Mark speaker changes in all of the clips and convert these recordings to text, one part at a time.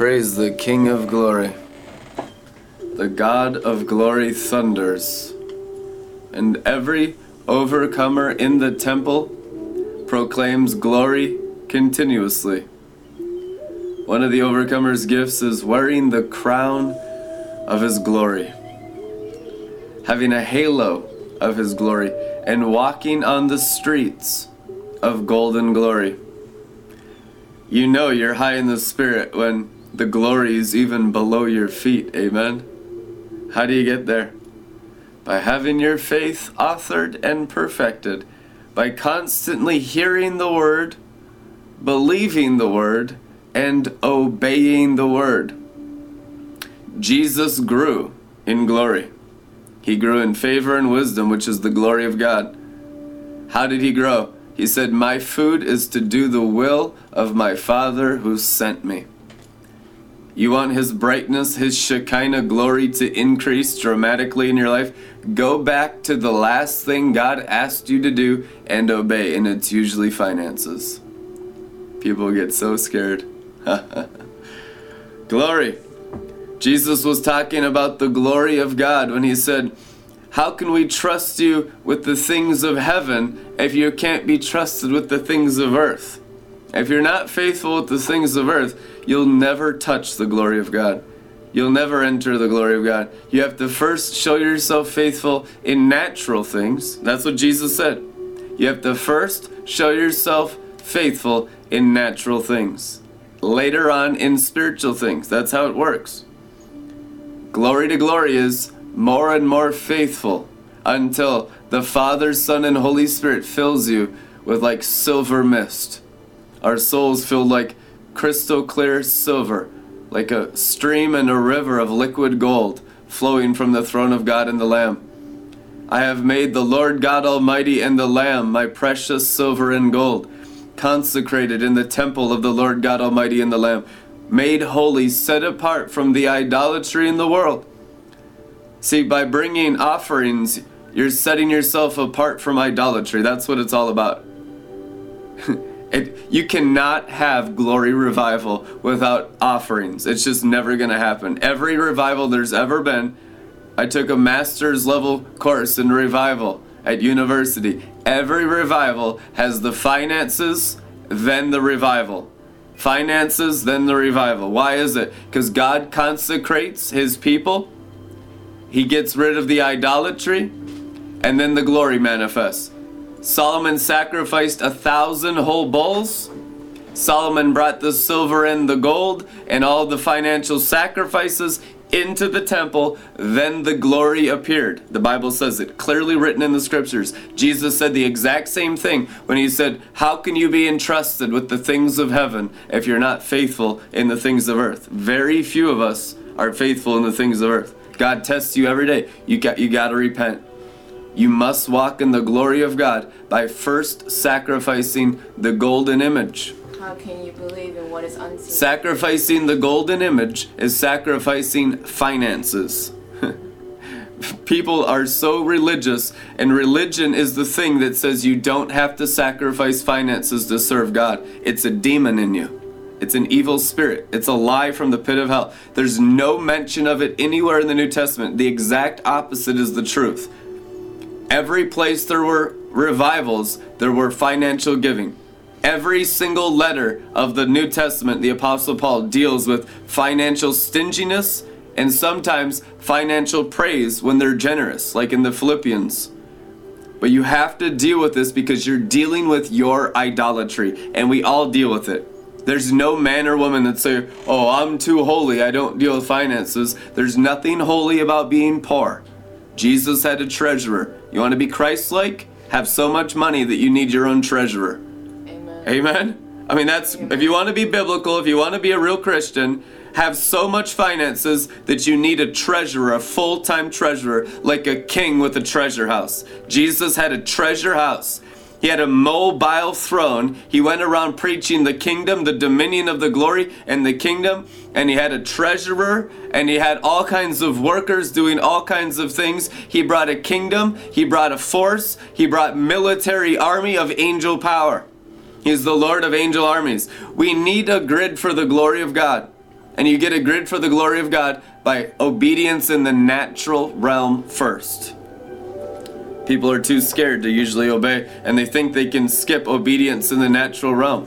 Speaker 1: Praise the King of glory. The God of glory thunders, and every overcomer in the temple proclaims glory continuously. One of the overcomer's gifts is wearing the crown of his glory, having a halo of his glory, and walking on the streets of golden glory. You know you're high in the spirit when the glory is even below your feet. Amen. How do you get there? By having your faith authored and perfected, by constantly hearing the word, believing the word, and obeying the word. Jesus grew in glory. He grew in favor and wisdom, which is the glory of God. How did he grow? He said, My food is to do the will of my Father who sent me. You want his brightness, his Shekinah glory to increase dramatically in your life? Go back to the last thing God asked you to do and obey, and it's usually finances. People get so scared. glory. Jesus was talking about the glory of God when he said, How can we trust you with the things of heaven if you can't be trusted with the things of earth? If you're not faithful with the things of earth, you'll never touch the glory of God. You'll never enter the glory of God. You have to first show yourself faithful in natural things. That's what Jesus said. You have to first show yourself faithful in natural things. Later on in spiritual things. That's how it works. Glory to glory is more and more faithful until the Father, Son, and Holy Spirit fills you with like silver mist. Our souls feel like crystal clear silver, like a stream and a river of liquid gold flowing from the throne of God and the Lamb. I have made the Lord God Almighty and the Lamb my precious silver and gold, consecrated in the temple of the Lord God Almighty and the Lamb, made holy, set apart from the idolatry in the world. See, by bringing offerings, you're setting yourself apart from idolatry. That's what it's all about. It, you cannot have glory revival without offerings. It's just never going to happen. Every revival there's ever been, I took a master's level course in revival at university. Every revival has the finances, then the revival. Finances, then the revival. Why is it? Because God consecrates his people, he gets rid of the idolatry, and then the glory manifests. Solomon sacrificed a thousand whole bulls. Solomon brought the silver and the gold and all the financial sacrifices into the temple. Then the glory appeared. The Bible says it clearly written in the scriptures. Jesus said the exact same thing when he said, How can you be entrusted with the things of heaven if you're not faithful in the things of earth? Very few of us are faithful in the things of earth. God tests you every day. You got you got to repent. You must walk in the glory of God by first sacrificing the golden image.
Speaker 2: How can you believe in what is unseen?
Speaker 1: Sacrificing the golden image is sacrificing finances. People are so religious, and religion is the thing that says you don't have to sacrifice finances to serve God. It's a demon in you. It's an evil spirit. It's a lie from the pit of hell. There's no mention of it anywhere in the New Testament. The exact opposite is the truth. Every place there were revivals, there were financial giving. Every single letter of the New Testament, the Apostle Paul deals with financial stinginess and sometimes financial praise when they're generous, like in the Philippians. But you have to deal with this because you're dealing with your idolatry, and we all deal with it. There's no man or woman that say, "Oh, I'm too holy. I don't deal with finances." There's nothing holy about being poor. Jesus had a treasurer. You want to be Christ like? Have so much money that you need your own treasurer.
Speaker 2: Amen.
Speaker 1: Amen? I mean, that's if you want to be biblical, if you want to be a real Christian, have so much finances that you need a treasurer, a full time treasurer, like a king with a treasure house. Jesus had a treasure house. He had a mobile throne. He went around preaching the kingdom, the dominion of the glory and the kingdom. And he had a treasurer and he had all kinds of workers doing all kinds of things. He brought a kingdom, he brought a force, he brought military army of angel power. He's the Lord of angel armies. We need a grid for the glory of God. and you get a grid for the glory of God by obedience in the natural realm first. People are too scared to usually obey, and they think they can skip obedience in the natural realm.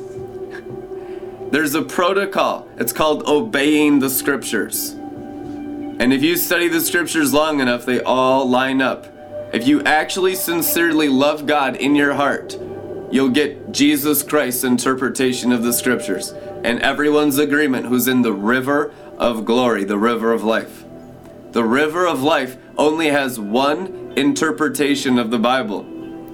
Speaker 1: There's a protocol. It's called obeying the scriptures. And if you study the scriptures long enough, they all line up. If you actually sincerely love God in your heart, you'll get Jesus Christ's interpretation of the scriptures and everyone's agreement who's in the river of glory, the river of life. The river of life only has one interpretation of the Bible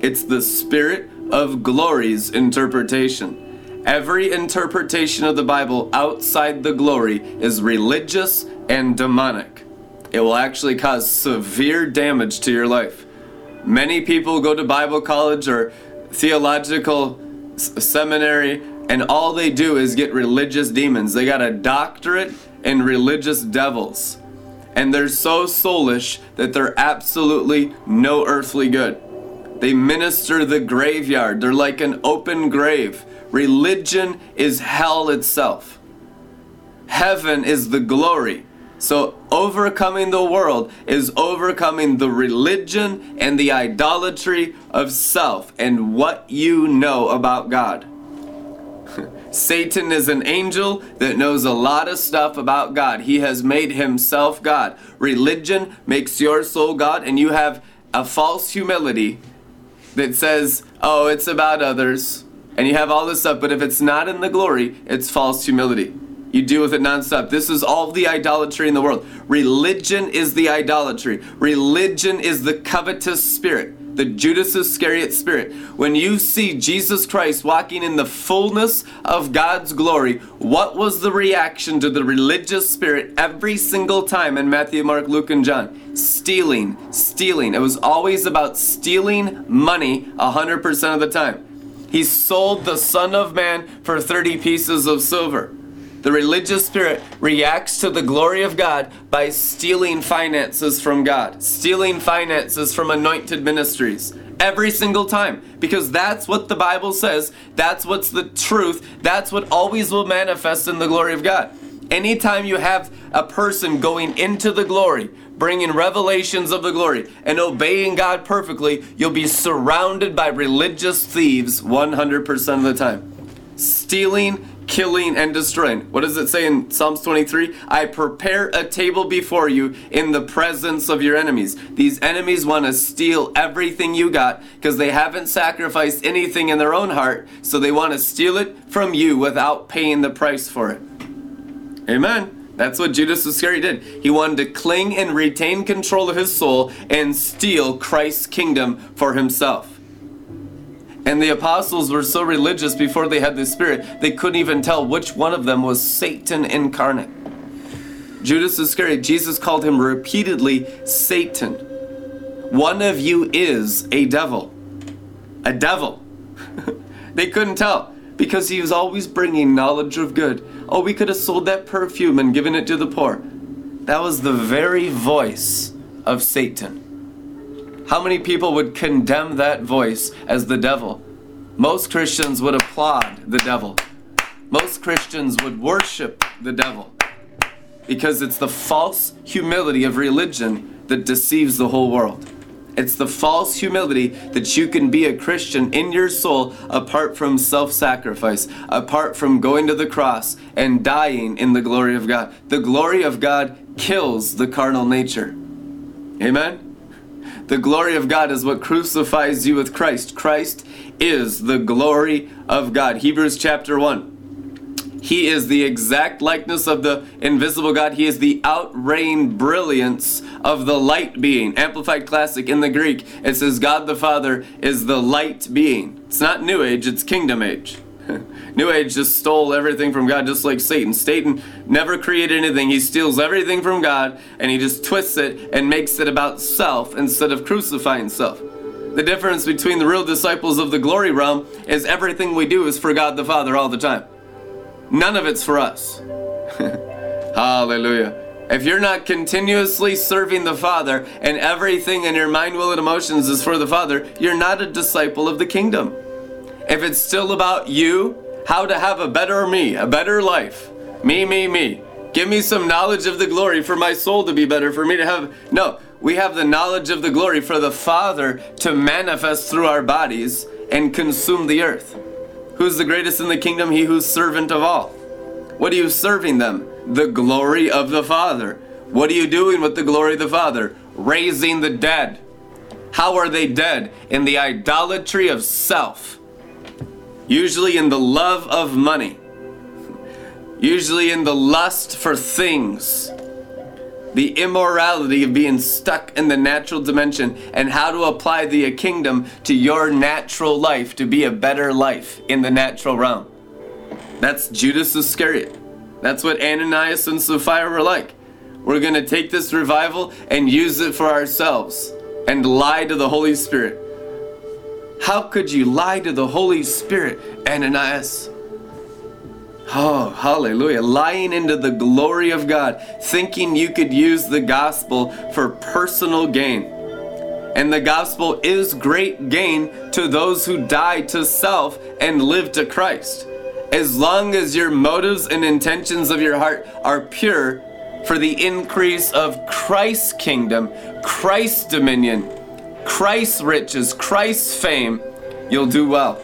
Speaker 1: it's the Spirit of glory's interpretation. Every interpretation of the Bible outside the glory is religious and demonic. It will actually cause severe damage to your life. Many people go to Bible college or theological seminary, and all they do is get religious demons. They got a doctorate in religious devils. And they're so soulish that they're absolutely no earthly good. They minister the graveyard, they're like an open grave. Religion is hell itself. Heaven is the glory. So, overcoming the world is overcoming the religion and the idolatry of self and what you know about God. Satan is an angel that knows a lot of stuff about God. He has made himself God. Religion makes your soul God, and you have a false humility that says, oh, it's about others, and you have all this stuff, but if it's not in the glory, it's false humility. You deal with it nonstop. This is all the idolatry in the world. Religion is the idolatry. Religion is the covetous spirit, the Judas Iscariot spirit. When you see Jesus Christ walking in the fullness of God's glory, what was the reaction to the religious spirit every single time in Matthew, Mark, Luke, and John? Stealing, stealing. It was always about stealing money 100% of the time. He sold the Son of Man for 30 pieces of silver. The religious spirit reacts to the glory of God by stealing finances from God, stealing finances from anointed ministries every single time because that's what the Bible says. That's what's the truth. That's what always will manifest in the glory of God. Anytime you have a person going into the glory, bringing revelations of the glory, and obeying God perfectly, you'll be surrounded by religious thieves 100% of the time. Stealing, killing, and destroying. What does it say in Psalms 23? I prepare a table before you in the presence of your enemies. These enemies want to steal everything you got because they haven't sacrificed anything in their own heart, so they want to steal it from you without paying the price for it. Amen. That's what Judas Iscariot did. He wanted to cling and retain control of his soul and steal Christ's kingdom for himself. And the apostles were so religious before they had the Spirit, they couldn't even tell which one of them was Satan incarnate. Judas Iscariot, Jesus called him repeatedly Satan. One of you is a devil. A devil. they couldn't tell because he was always bringing knowledge of good. Oh, we could have sold that perfume and given it to the poor. That was the very voice of Satan. How many people would condemn that voice as the devil? Most Christians would applaud the devil. Most Christians would worship the devil because it's the false humility of religion that deceives the whole world. It's the false humility that you can be a Christian in your soul apart from self sacrifice, apart from going to the cross and dying in the glory of God. The glory of God kills the carnal nature. Amen? The glory of God is what crucifies you with Christ. Christ is the glory of God. Hebrews chapter 1. He is the exact likeness of the invisible God. He is the outreign brilliance of the light being. Amplified Classic in the Greek, it says God the Father is the light being. It's not New Age, it's Kingdom Age. New Age just stole everything from God, just like Satan. Satan never created anything. He steals everything from God and he just twists it and makes it about self instead of crucifying self. The difference between the real disciples of the glory realm is everything we do is for God the Father all the time. None of it's for us. Hallelujah. If you're not continuously serving the Father and everything in your mind, will, and emotions is for the Father, you're not a disciple of the kingdom. If it's still about you, how to have a better me, a better life, me, me, me, Give me some knowledge of the glory for my soul to be better, for me to have. No, we have the knowledge of the glory for the Father to manifest through our bodies and consume the earth. Who's the greatest in the kingdom? He who's servant of all. What are you serving them? The glory of the Father. What are you doing with the glory of the Father? Raising the dead. How are they dead? In the idolatry of self. Usually in the love of money. Usually in the lust for things. The immorality of being stuck in the natural dimension and how to apply the kingdom to your natural life to be a better life in the natural realm. That's Judas Iscariot. That's what Ananias and Sapphira were like. We're going to take this revival and use it for ourselves and lie to the Holy Spirit. How could you lie to the Holy Spirit, Ananias? Oh, hallelujah. Lying into the glory of God, thinking you could use the gospel for personal gain. And the gospel is great gain to those who die to self and live to Christ. As long as your motives and intentions of your heart are pure for the increase of Christ's kingdom, Christ's dominion, Christ's riches, Christ's fame, you'll do well.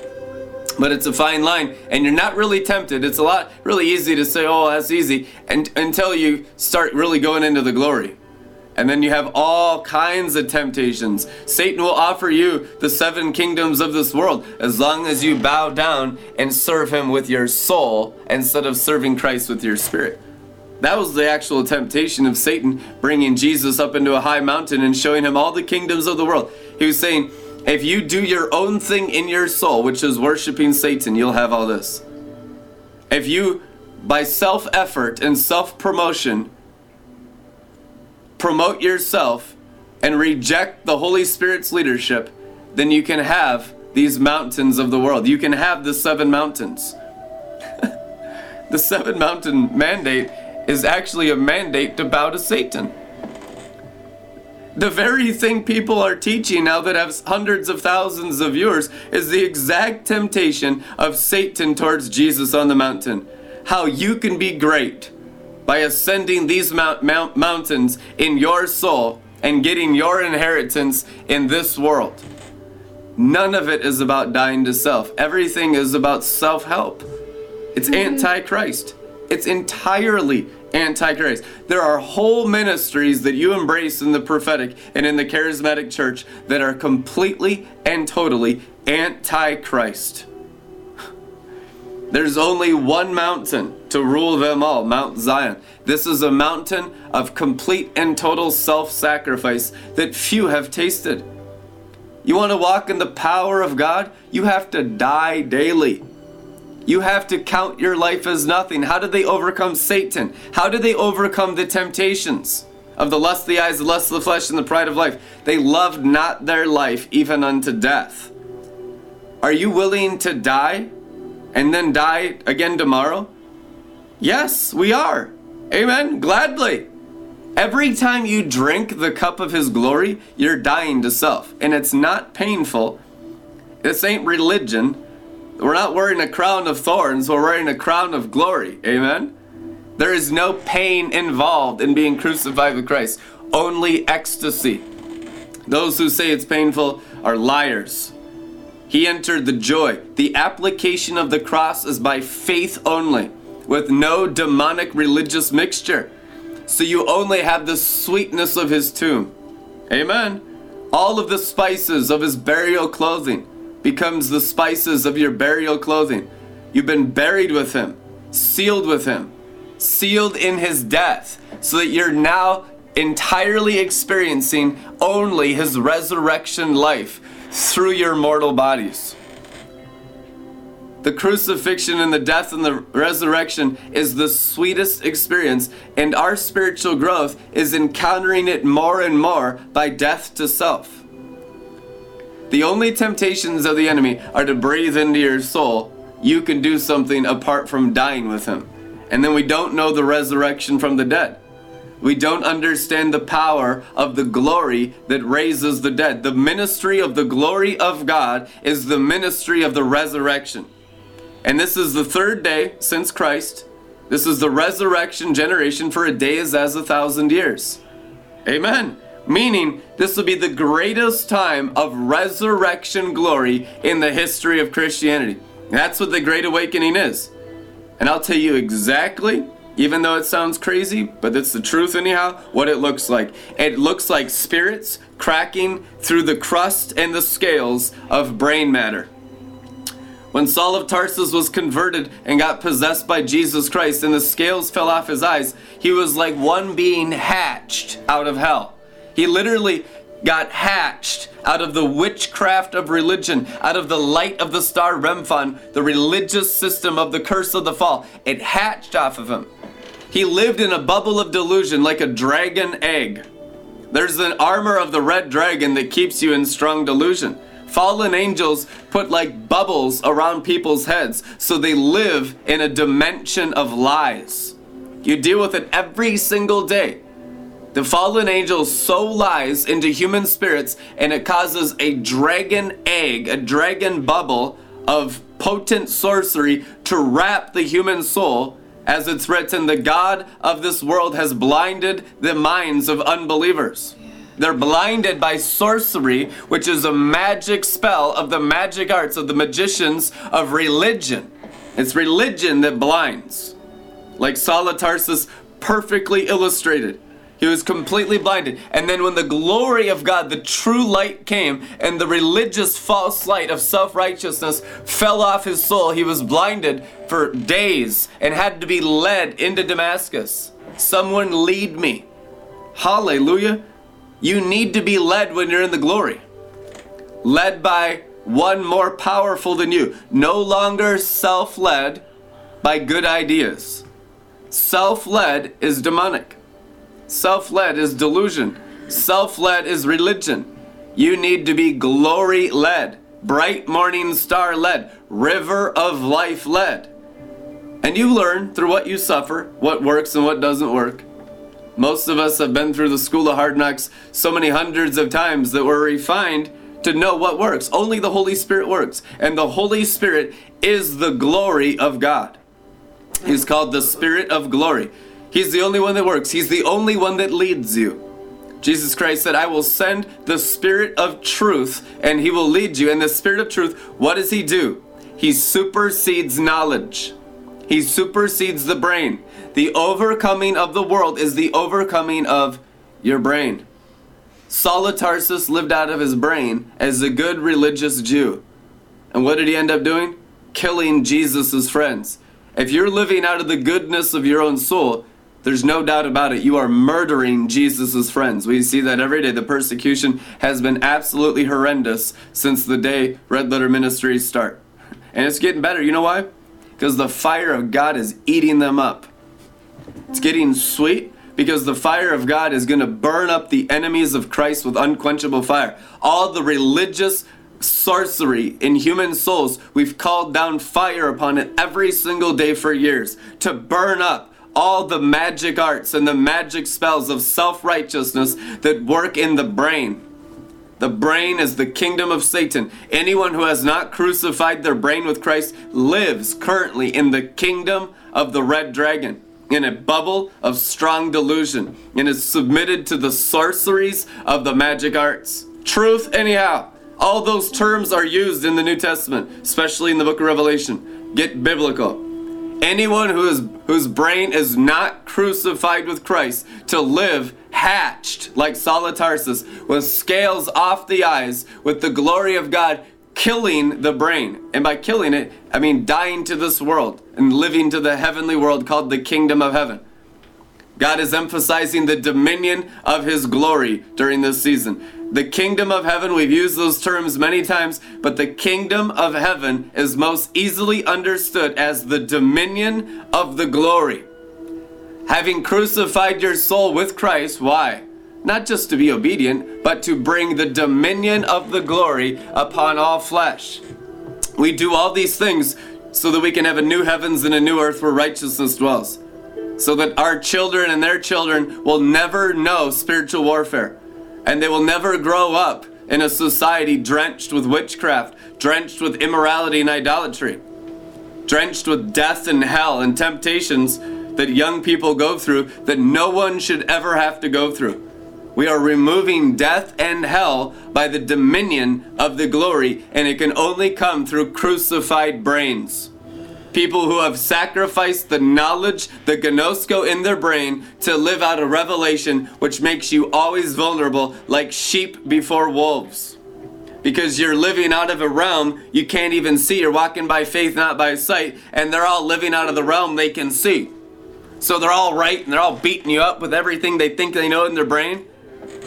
Speaker 1: But it's a fine line, and you're not really tempted. It's a lot really easy to say, "Oh, that's easy," and until you start really going into the glory. And then you have all kinds of temptations. Satan will offer you the seven kingdoms of this world as long as you bow down and serve him with your soul instead of serving Christ with your spirit. That was the actual temptation of Satan bringing Jesus up into a high mountain and showing him all the kingdoms of the world. He was saying, if you do your own thing in your soul, which is worshiping Satan, you'll have all this. If you, by self effort and self promotion, promote yourself and reject the Holy Spirit's leadership, then you can have these mountains of the world. You can have the seven mountains. the seven mountain mandate is actually a mandate to bow to Satan. The very thing people are teaching now that have hundreds of thousands of viewers is the exact temptation of Satan towards Jesus on the mountain. How you can be great by ascending these mount, mount, mountains in your soul and getting your inheritance in this world. None of it is about dying to self. Everything is about self help. It's mm-hmm. anti Christ. It's entirely antichrist. There are whole ministries that you embrace in the prophetic and in the charismatic church that are completely and totally antichrist. There's only one mountain to rule them all, Mount Zion. This is a mountain of complete and total self sacrifice that few have tasted. You want to walk in the power of God? You have to die daily. You have to count your life as nothing. How did they overcome Satan? How did they overcome the temptations of the lust of the eyes, the lust of the flesh, and the pride of life? They loved not their life even unto death. Are you willing to die and then die again tomorrow? Yes, we are. Amen. Gladly. Every time you drink the cup of His glory, you're dying to self. And it's not painful. This ain't religion. We're not wearing a crown of thorns, we're wearing a crown of glory. Amen? There is no pain involved in being crucified with Christ, only ecstasy. Those who say it's painful are liars. He entered the joy. The application of the cross is by faith only, with no demonic religious mixture. So you only have the sweetness of his tomb. Amen. All of the spices of his burial clothing becomes the spices of your burial clothing. You've been buried with him, sealed with him, sealed in his death, so that you're now entirely experiencing only his resurrection life through your mortal bodies. The crucifixion and the death and the resurrection is the sweetest experience, and our spiritual growth is encountering it more and more by death to self. The only temptations of the enemy are to breathe into your soul. You can do something apart from dying with him. And then we don't know the resurrection from the dead. We don't understand the power of the glory that raises the dead. The ministry of the glory of God is the ministry of the resurrection. And this is the third day since Christ. This is the resurrection generation, for a day is as a thousand years. Amen. Meaning, this will be the greatest time of resurrection glory in the history of Christianity. That's what the Great Awakening is. And I'll tell you exactly, even though it sounds crazy, but it's the truth anyhow, what it looks like. It looks like spirits cracking through the crust and the scales of brain matter. When Saul of Tarsus was converted and got possessed by Jesus Christ and the scales fell off his eyes, he was like one being hatched out of hell. He literally got hatched out of the witchcraft of religion, out of the light of the star Remphan, the religious system of the curse of the fall. It hatched off of him. He lived in a bubble of delusion like a dragon egg. There's an armor of the red dragon that keeps you in strong delusion. Fallen angels put like bubbles around people's heads so they live in a dimension of lies. You deal with it every single day. The fallen angel sow lies into human spirits and it causes a dragon egg, a dragon bubble of potent sorcery to wrap the human soul. As it's written, the God of this world has blinded the minds of unbelievers. They're blinded by sorcery, which is a magic spell of the magic arts of the magicians of religion. It's religion that blinds. Like Tarsus perfectly illustrated. He was completely blinded. And then, when the glory of God, the true light came, and the religious false light of self righteousness fell off his soul, he was blinded for days and had to be led into Damascus. Someone lead me. Hallelujah. You need to be led when you're in the glory. Led by one more powerful than you. No longer self led by good ideas. Self led is demonic. Self led is delusion. Self led is religion. You need to be glory led, bright morning star led, river of life led. And you learn through what you suffer what works and what doesn't work. Most of us have been through the school of hard knocks so many hundreds of times that we're refined to know what works. Only the Holy Spirit works. And the Holy Spirit is the glory of God. He's called the Spirit of glory. He's the only one that works. He's the only one that leads you. Jesus Christ said, I will send the Spirit of truth and He will lead you. And the Spirit of truth, what does He do? He supersedes knowledge, He supersedes the brain. The overcoming of the world is the overcoming of your brain. Saul of Tarsus lived out of his brain as a good religious Jew. And what did he end up doing? Killing Jesus' friends. If you're living out of the goodness of your own soul, there's no doubt about it. You are murdering Jesus' friends. We see that every day. The persecution has been absolutely horrendous since the day Red Letter Ministries start. And it's getting better. You know why? Because the fire of God is eating them up. It's getting sweet because the fire of God is going to burn up the enemies of Christ with unquenchable fire. All the religious sorcery in human souls, we've called down fire upon it every single day for years to burn up all the magic arts and the magic spells of self righteousness that work in the brain. The brain is the kingdom of Satan. Anyone who has not crucified their brain with Christ lives currently in the kingdom of the red dragon, in a bubble of strong delusion, and is submitted to the sorceries of the magic arts. Truth, anyhow. All those terms are used in the New Testament, especially in the book of Revelation. Get biblical. Anyone who is, whose brain is not crucified with Christ to live hatched like Saul with scales off the eyes with the glory of God killing the brain. And by killing it, I mean dying to this world and living to the heavenly world called the kingdom of heaven. God is emphasizing the dominion of his glory during this season. The kingdom of heaven, we've used those terms many times, but the kingdom of heaven is most easily understood as the dominion of the glory. Having crucified your soul with Christ, why? Not just to be obedient, but to bring the dominion of the glory upon all flesh. We do all these things so that we can have a new heavens and a new earth where righteousness dwells. So that our children and their children will never know spiritual warfare and they will never grow up in a society drenched with witchcraft, drenched with immorality and idolatry, drenched with death and hell and temptations that young people go through that no one should ever have to go through. We are removing death and hell by the dominion of the glory, and it can only come through crucified brains. People who have sacrificed the knowledge, the gnosko in their brain to live out a revelation which makes you always vulnerable like sheep before wolves. Because you're living out of a realm you can't even see. You're walking by faith, not by sight, and they're all living out of the realm they can see. So they're all right and they're all beating you up with everything they think they know in their brain.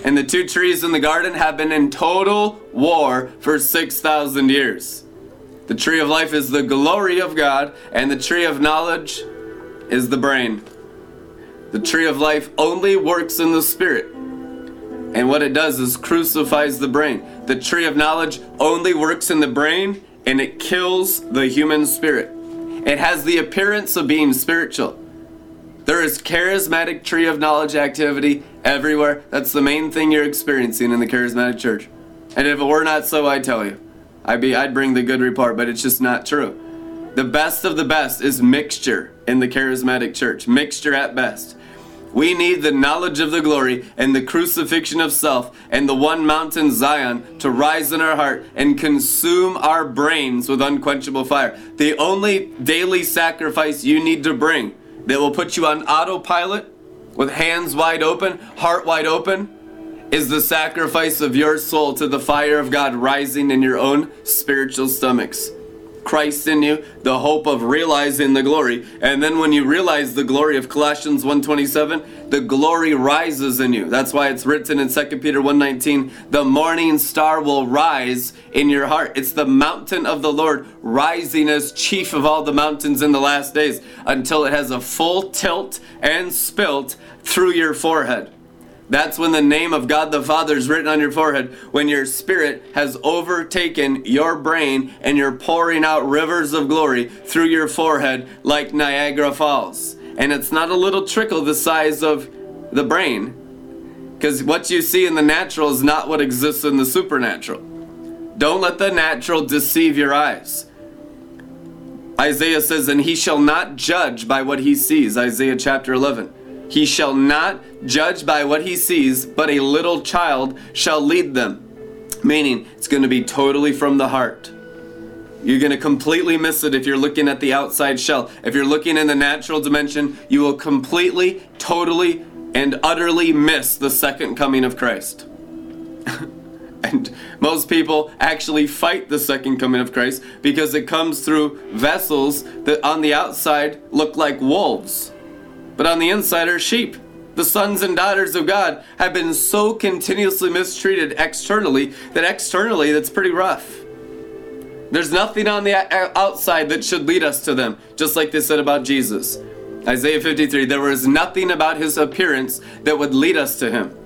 Speaker 1: And the two trees in the garden have been in total war for 6,000 years. The tree of life is the glory of God, and the tree of knowledge is the brain. The tree of life only works in the spirit. And what it does is crucifies the brain. The tree of knowledge only works in the brain and it kills the human spirit. It has the appearance of being spiritual. There is charismatic tree of knowledge activity everywhere. That's the main thing you're experiencing in the charismatic church. And if it were not so, I tell you, I'd be I'd bring the good report, but it's just not true. The best of the best is mixture in the charismatic church. Mixture at best. We need the knowledge of the glory and the crucifixion of self and the one mountain Zion to rise in our heart and consume our brains with unquenchable fire. The only daily sacrifice you need to bring that will put you on autopilot with hands wide open, heart wide open, is the sacrifice of your soul to the fire of God rising in your own spiritual stomachs. Christ in you, the hope of realizing the glory. And then when you realize the glory of Colossians 1:27, the glory rises in you. That's why it's written in 2 Peter 1:19, the morning star will rise in your heart. It's the mountain of the Lord rising as chief of all the mountains in the last days until it has a full tilt and spilt through your forehead. That's when the name of God the Father is written on your forehead, when your spirit has overtaken your brain and you're pouring out rivers of glory through your forehead like Niagara Falls. And it's not a little trickle the size of the brain, because what you see in the natural is not what exists in the supernatural. Don't let the natural deceive your eyes. Isaiah says, And he shall not judge by what he sees. Isaiah chapter 11. He shall not judge by what he sees, but a little child shall lead them. Meaning, it's going to be totally from the heart. You're going to completely miss it if you're looking at the outside shell. If you're looking in the natural dimension, you will completely, totally, and utterly miss the second coming of Christ. and most people actually fight the second coming of Christ because it comes through vessels that on the outside look like wolves but on the inside are sheep. The sons and daughters of God have been so continuously mistreated externally that externally that's pretty rough. There's nothing on the outside that should lead us to them, just like they said about Jesus. Isaiah 53 there was nothing about his appearance that would lead us to him.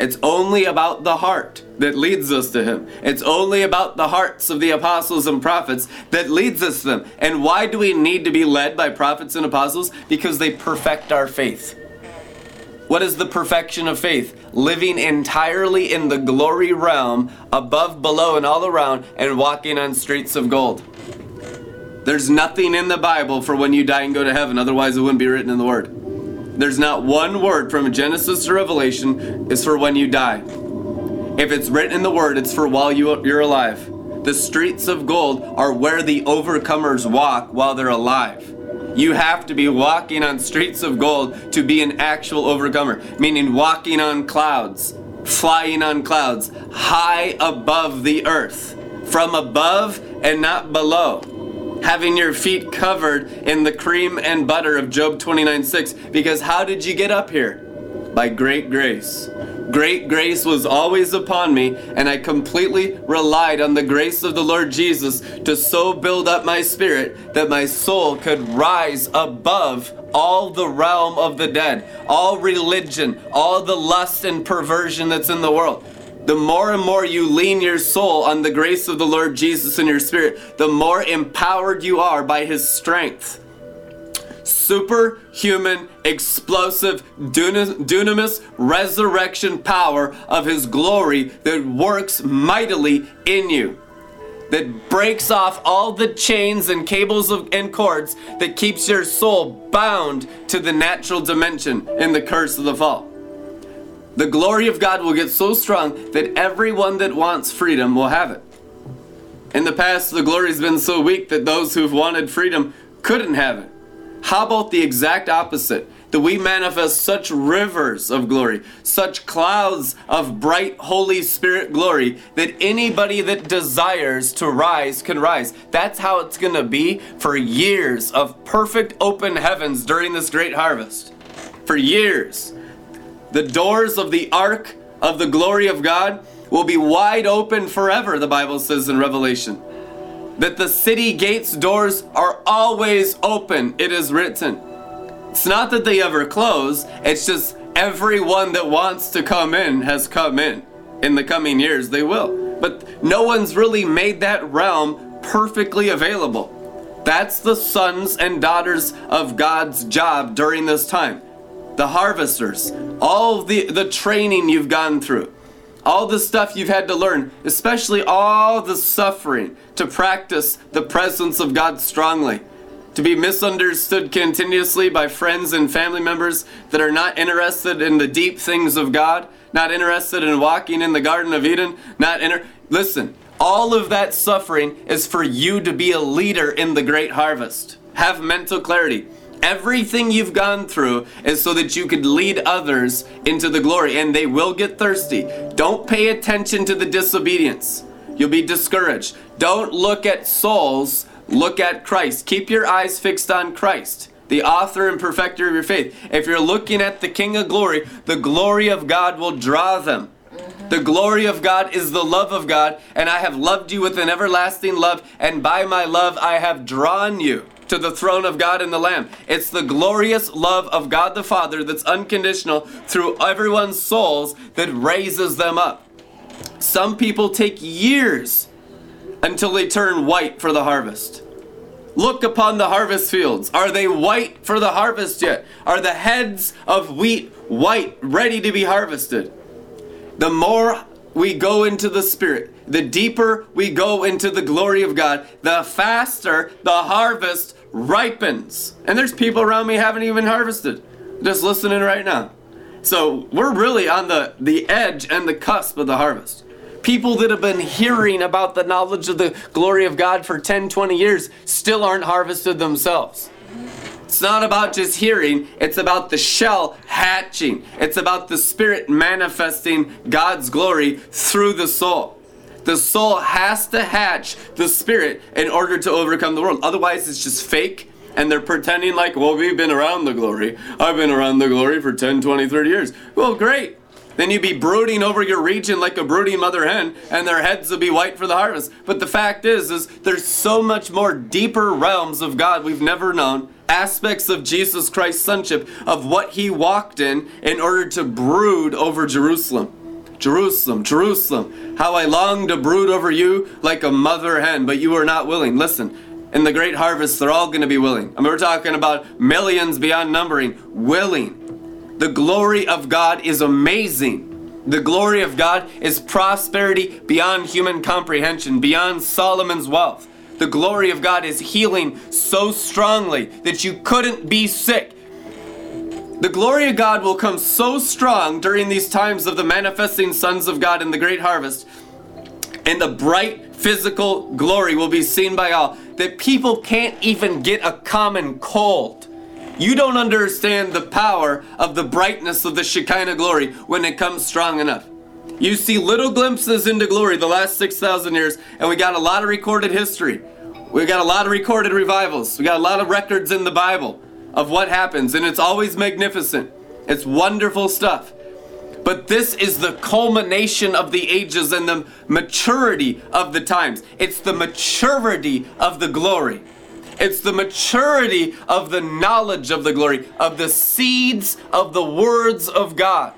Speaker 1: It's only about the heart that leads us to him. It's only about the hearts of the apostles and prophets that leads us to them. And why do we need to be led by prophets and apostles? Because they perfect our faith. What is the perfection of faith? Living entirely in the glory realm, above, below, and all around, and walking on streets of gold. There's nothing in the Bible for when you die and go to heaven, otherwise, it wouldn't be written in the Word. There's not one word from Genesis to Revelation is for when you die. If it's written in the Word, it's for while you, you're alive. The streets of gold are where the overcomers walk while they're alive. You have to be walking on streets of gold to be an actual overcomer, meaning walking on clouds, flying on clouds, high above the earth, from above and not below having your feet covered in the cream and butter of Job 29 6. Because how did you get up here? By great grace. Great grace was always upon me, and I completely relied on the grace of the Lord Jesus to so build up my spirit that my soul could rise above all the realm of the dead, all religion, all the lust and perversion that's in the world the more and more you lean your soul on the grace of the Lord Jesus in your spirit, the more empowered you are by his strength. Superhuman, explosive, dunamis, resurrection power of his glory that works mightily in you. that breaks off all the chains and cables of, and cords that keeps your soul bound to the natural dimension in the curse of the fall. The glory of God will get so strong that everyone that wants freedom will have it. In the past, the glory's been so weak that those who've wanted freedom couldn't have it. How about the exact opposite? That we manifest such rivers of glory, such clouds of bright Holy Spirit glory, that anybody that desires to rise can rise. That's how it's going to be for years of perfect open heavens during this great harvest. For years. The doors of the ark of the glory of God will be wide open forever, the Bible says in Revelation. That the city gates doors are always open, it is written. It's not that they ever close, it's just everyone that wants to come in has come in. In the coming years, they will. But no one's really made that realm perfectly available. That's the sons and daughters of God's job during this time. The harvesters, all the, the training you've gone through, all the stuff you've had to learn, especially all the suffering to practice the presence of God strongly to be misunderstood continuously by friends and family members that are not interested in the deep things of God, not interested in walking in the Garden of Eden, not inter- listen, all of that suffering is for you to be a leader in the great harvest. Have mental clarity. Everything you've gone through is so that you could lead others into the glory, and they will get thirsty. Don't pay attention to the disobedience. You'll be discouraged. Don't look at souls Look at Christ. Keep your eyes fixed on Christ, the author and perfecter of your faith. If you're looking at the King of glory, the glory of God will draw them. The glory of God is the love of God, and I have loved you with an everlasting love, and by my love I have drawn you to the throne of God and the Lamb. It's the glorious love of God the Father that's unconditional through everyone's souls that raises them up. Some people take years until they turn white for the harvest. Look upon the harvest fields. Are they white for the harvest yet? Are the heads of wheat white, ready to be harvested? The more we go into the Spirit, the deeper we go into the glory of God, the faster the harvest ripens. And there's people around me haven't even harvested, just listening right now. So we're really on the, the edge and the cusp of the harvest. People that have been hearing about the knowledge of the glory of God for 10, 20 years still aren't harvested themselves. It's not about just hearing, it's about the shell hatching. It's about the spirit manifesting God's glory through the soul. The soul has to hatch the spirit in order to overcome the world. Otherwise, it's just fake and they're pretending like, well, we've been around the glory. I've been around the glory for 10, 20, 30 years. Well, great. Then you'd be brooding over your region like a brooding mother hen, and their heads would be white for the harvest. But the fact is, is there's so much more deeper realms of God we've never known, aspects of Jesus Christ's sonship, of what he walked in in order to brood over Jerusalem. Jerusalem, Jerusalem, how I long to brood over you like a mother hen, but you are not willing. Listen, in the great harvest, they're all going to be willing. I mean, we're talking about millions beyond numbering, willing. The glory of God is amazing. The glory of God is prosperity beyond human comprehension, beyond Solomon's wealth. The glory of God is healing so strongly that you couldn't be sick. The glory of God will come so strong during these times of the manifesting sons of God in the great harvest, and the bright physical glory will be seen by all, that people can't even get a common cold. You don't understand the power of the brightness of the Shekinah glory when it comes strong enough. You see little glimpses into glory the last 6,000 years, and we got a lot of recorded history. We got a lot of recorded revivals. We got a lot of records in the Bible of what happens, and it's always magnificent. It's wonderful stuff. But this is the culmination of the ages and the maturity of the times. It's the maturity of the glory. It's the maturity of the knowledge of the glory, of the seeds of the words of God,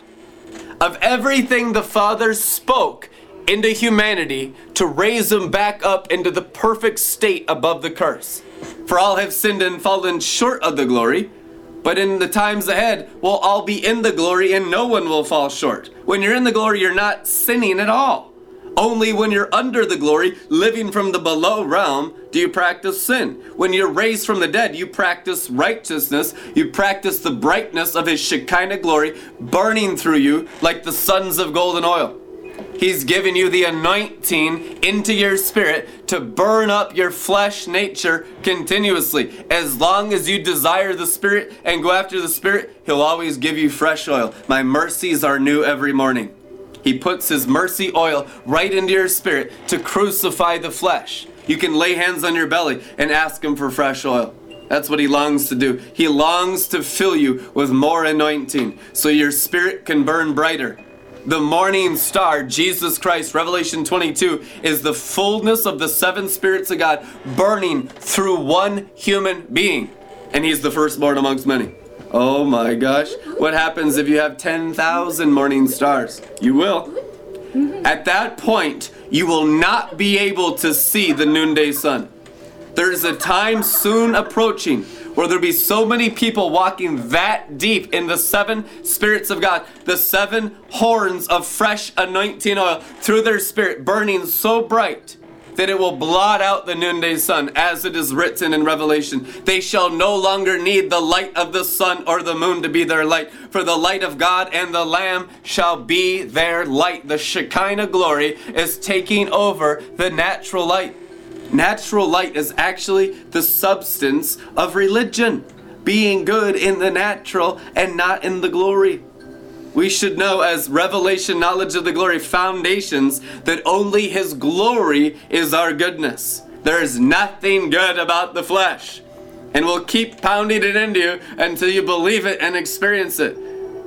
Speaker 1: of everything the Father spoke into humanity to raise them back up into the perfect state above the curse. For all have sinned and fallen short of the glory, but in the times ahead, we'll all be in the glory and no one will fall short. When you're in the glory, you're not sinning at all. Only when you're under the glory, living from the below realm, do you practice sin. When you're raised from the dead, you practice righteousness. You practice the brightness of His Shekinah glory burning through you like the sons of golden oil. He's given you the anointing into your spirit to burn up your flesh nature continuously. As long as you desire the spirit and go after the spirit, He'll always give you fresh oil. My mercies are new every morning. He puts His mercy oil right into your spirit to crucify the flesh. You can lay hands on your belly and ask Him for fresh oil. That's what He longs to do. He longs to fill you with more anointing so your spirit can burn brighter. The morning star, Jesus Christ, Revelation 22, is the fullness of the seven spirits of God burning through one human being. And He's the firstborn amongst many. Oh my gosh. What happens if you have 10,000 morning stars? You will. Mm-hmm. At that point, you will not be able to see the noonday sun. There's a time soon approaching where there'll be so many people walking that deep in the seven spirits of God, the seven horns of fresh anointing oil through their spirit, burning so bright that it will blot out the noonday sun, as it is written in Revelation. They shall no longer need the light of the sun or the moon to be their light, for the light of God and the Lamb shall be their light. The Shekinah glory is taking over the natural light. Natural light is actually the substance of religion, being good in the natural and not in the glory. We should know as revelation knowledge of the glory foundations that only His glory is our goodness. There is nothing good about the flesh. And we'll keep pounding it into you until you believe it and experience it.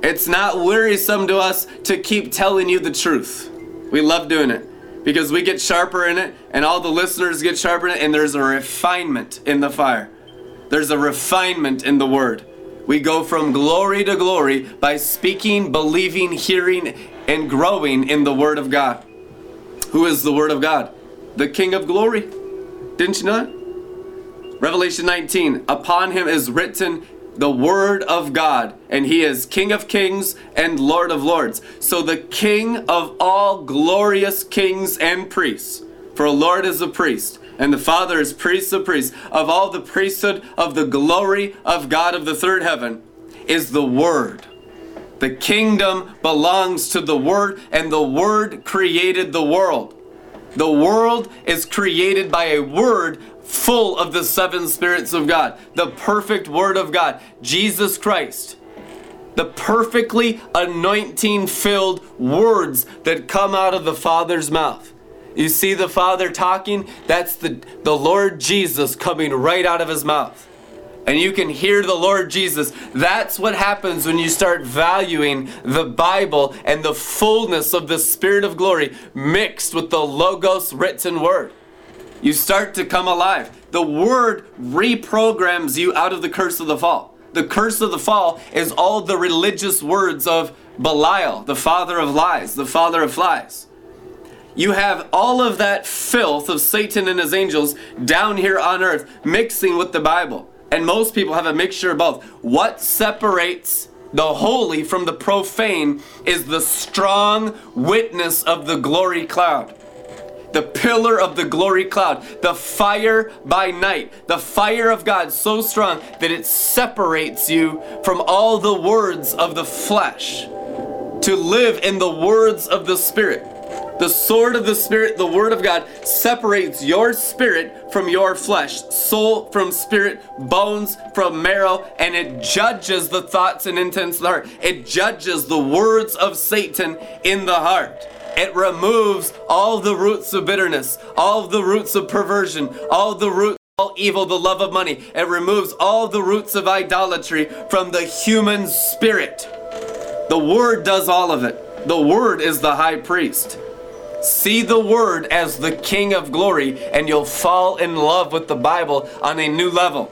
Speaker 1: It's not wearisome to us to keep telling you the truth. We love doing it because we get sharper in it and all the listeners get sharper in it and there's a refinement in the fire. There's a refinement in the word. We go from glory to glory by speaking, believing, hearing, and growing in the Word of God. Who is the Word of God? The King of glory. Didn't you know it? Revelation 19 Upon him is written the Word of God, and he is King of kings and Lord of lords. So, the King of all glorious kings and priests, for a Lord is a priest and the Father is priest of priests, of all the priesthood of the glory of God of the third heaven, is the Word. The kingdom belongs to the Word, and the Word created the world. The world is created by a Word full of the seven spirits of God, the perfect Word of God, Jesus Christ. The perfectly anointing filled words that come out of the Father's mouth. You see the Father talking? That's the, the Lord Jesus coming right out of his mouth. And you can hear the Lord Jesus. That's what happens when you start valuing the Bible and the fullness of the Spirit of glory mixed with the Logos written word. You start to come alive. The word reprograms you out of the curse of the fall. The curse of the fall is all the religious words of Belial, the father of lies, the father of flies. You have all of that filth of Satan and his angels down here on earth mixing with the Bible. And most people have a mixture of both. What separates the holy from the profane is the strong witness of the glory cloud. The pillar of the glory cloud, the fire by night, the fire of God so strong that it separates you from all the words of the flesh to live in the words of the Spirit. The sword of the Spirit, the Word of God, separates your spirit from your flesh, soul from spirit, bones from marrow, and it judges the thoughts and intents of the heart. It judges the words of Satan in the heart. It removes all the roots of bitterness, all the roots of perversion, all the roots all evil, the love of money. It removes all the roots of idolatry from the human spirit. The Word does all of it. The Word is the high priest. See the Word as the King of glory, and you'll fall in love with the Bible on a new level.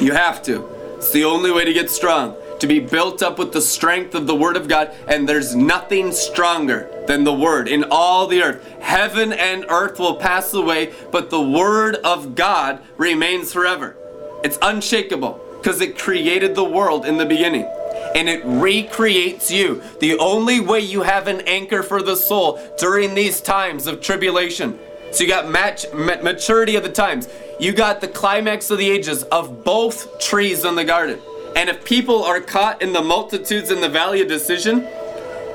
Speaker 1: You have to. It's the only way to get strong, to be built up with the strength of the Word of God, and there's nothing stronger than the Word in all the earth. Heaven and earth will pass away, but the Word of God remains forever. It's unshakable because it created the world in the beginning. and it recreates you. The only way you have an anchor for the soul during these times of tribulation. So you got match, maturity of the times. You got the climax of the ages of both trees in the garden. And if people are caught in the multitudes in the valley of decision,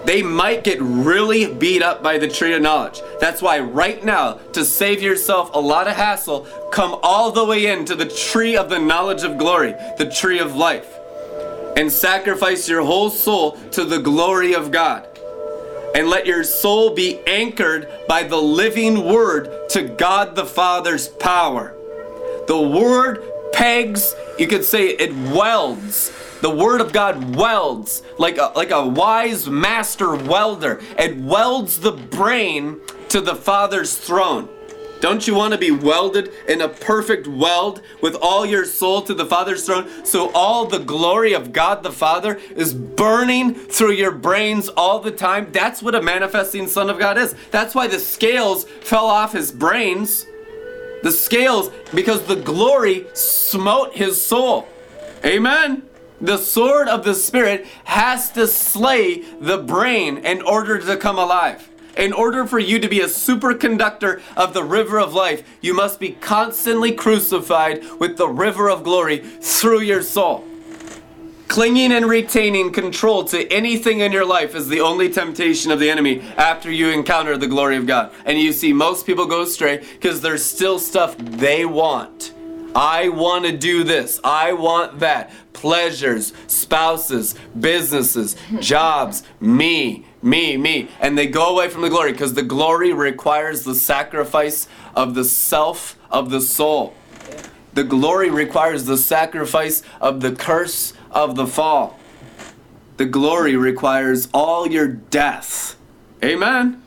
Speaker 1: they might get really beat up by the tree of knowledge. That's why, right now, to save yourself a lot of hassle, come all the way into the tree of the knowledge of glory, the tree of life, and sacrifice your whole soul to the glory of God. And let your soul be anchored by the living word to God the Father's power. The word pegs, you could say it welds. The word of God welds like a, like a wise master welder. It welds the brain to the Father's throne. Don't you want to be welded in a perfect weld with all your soul to the Father's throne so all the glory of God the Father is burning through your brains all the time? That's what a manifesting Son of God is. That's why the scales fell off his brains. The scales, because the glory smote his soul. Amen. The sword of the Spirit has to slay the brain in order to come alive. In order for you to be a superconductor of the river of life, you must be constantly crucified with the river of glory through your soul. Clinging and retaining control to anything in your life is the only temptation of the enemy after you encounter the glory of God. And you see, most people go astray because there's still stuff they want. I want to do this. I want that. Pleasures, spouses, businesses, jobs, me, me, me. And they go away from the glory because the glory requires the sacrifice of the self of the soul. The glory requires the sacrifice of the curse of the fall. The glory requires all your death. Amen.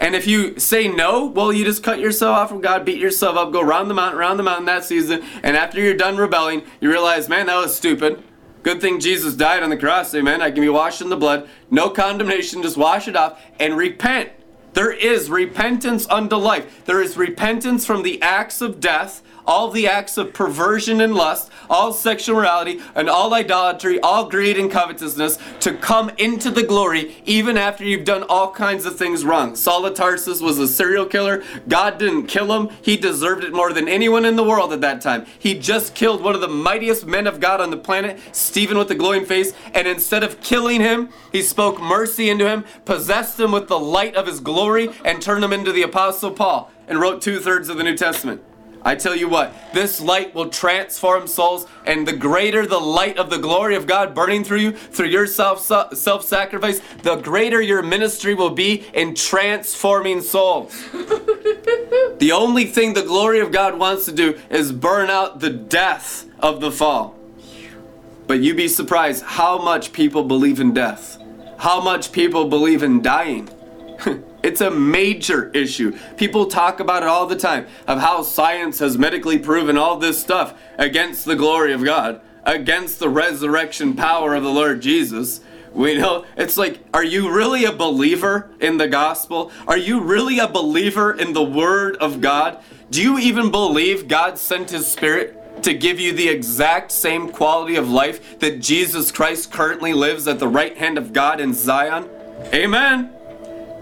Speaker 1: And if you say no, well, you just cut yourself off from God, beat yourself up, go round the mountain, round the mountain that season, and after you're done rebelling, you realize, man, that was stupid. Good thing Jesus died on the cross, amen. I can be washed in the blood. No condemnation, just wash it off and repent. There is repentance unto life. There is repentance from the acts of death, all the acts of perversion and lust, all sexual morality, and all idolatry, all greed and covetousness to come into the glory even after you've done all kinds of things wrong. Saul of Tarsus was a serial killer. God didn't kill him. He deserved it more than anyone in the world at that time. He just killed one of the mightiest men of God on the planet, Stephen with the glowing face, and instead of killing him, he spoke mercy into him, possessed him with the light of his glory, and turned him into the Apostle Paul, and wrote two thirds of the New Testament. I tell you what, this light will transform souls, and the greater the light of the glory of God burning through you, through your self self sacrifice, the greater your ministry will be in transforming souls. the only thing the glory of God wants to do is burn out the death of the fall. But you'd be surprised how much people believe in death, how much people believe in dying. It's a major issue. People talk about it all the time of how science has medically proven all this stuff against the glory of God, against the resurrection power of the Lord Jesus. We know it's like, are you really a believer in the gospel? Are you really a believer in the word of God? Do you even believe God sent his spirit to give you the exact same quality of life that Jesus Christ currently lives at the right hand of God in Zion? Amen.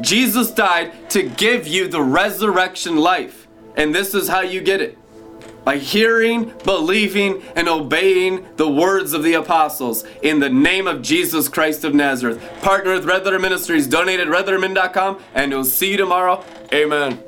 Speaker 1: Jesus died to give you the resurrection life. And this is how you get it by hearing, believing, and obeying the words of the apostles in the name of Jesus Christ of Nazareth. Partner with Red Letter Ministries. Donate at redlettermin.com, and we'll see you tomorrow. Amen.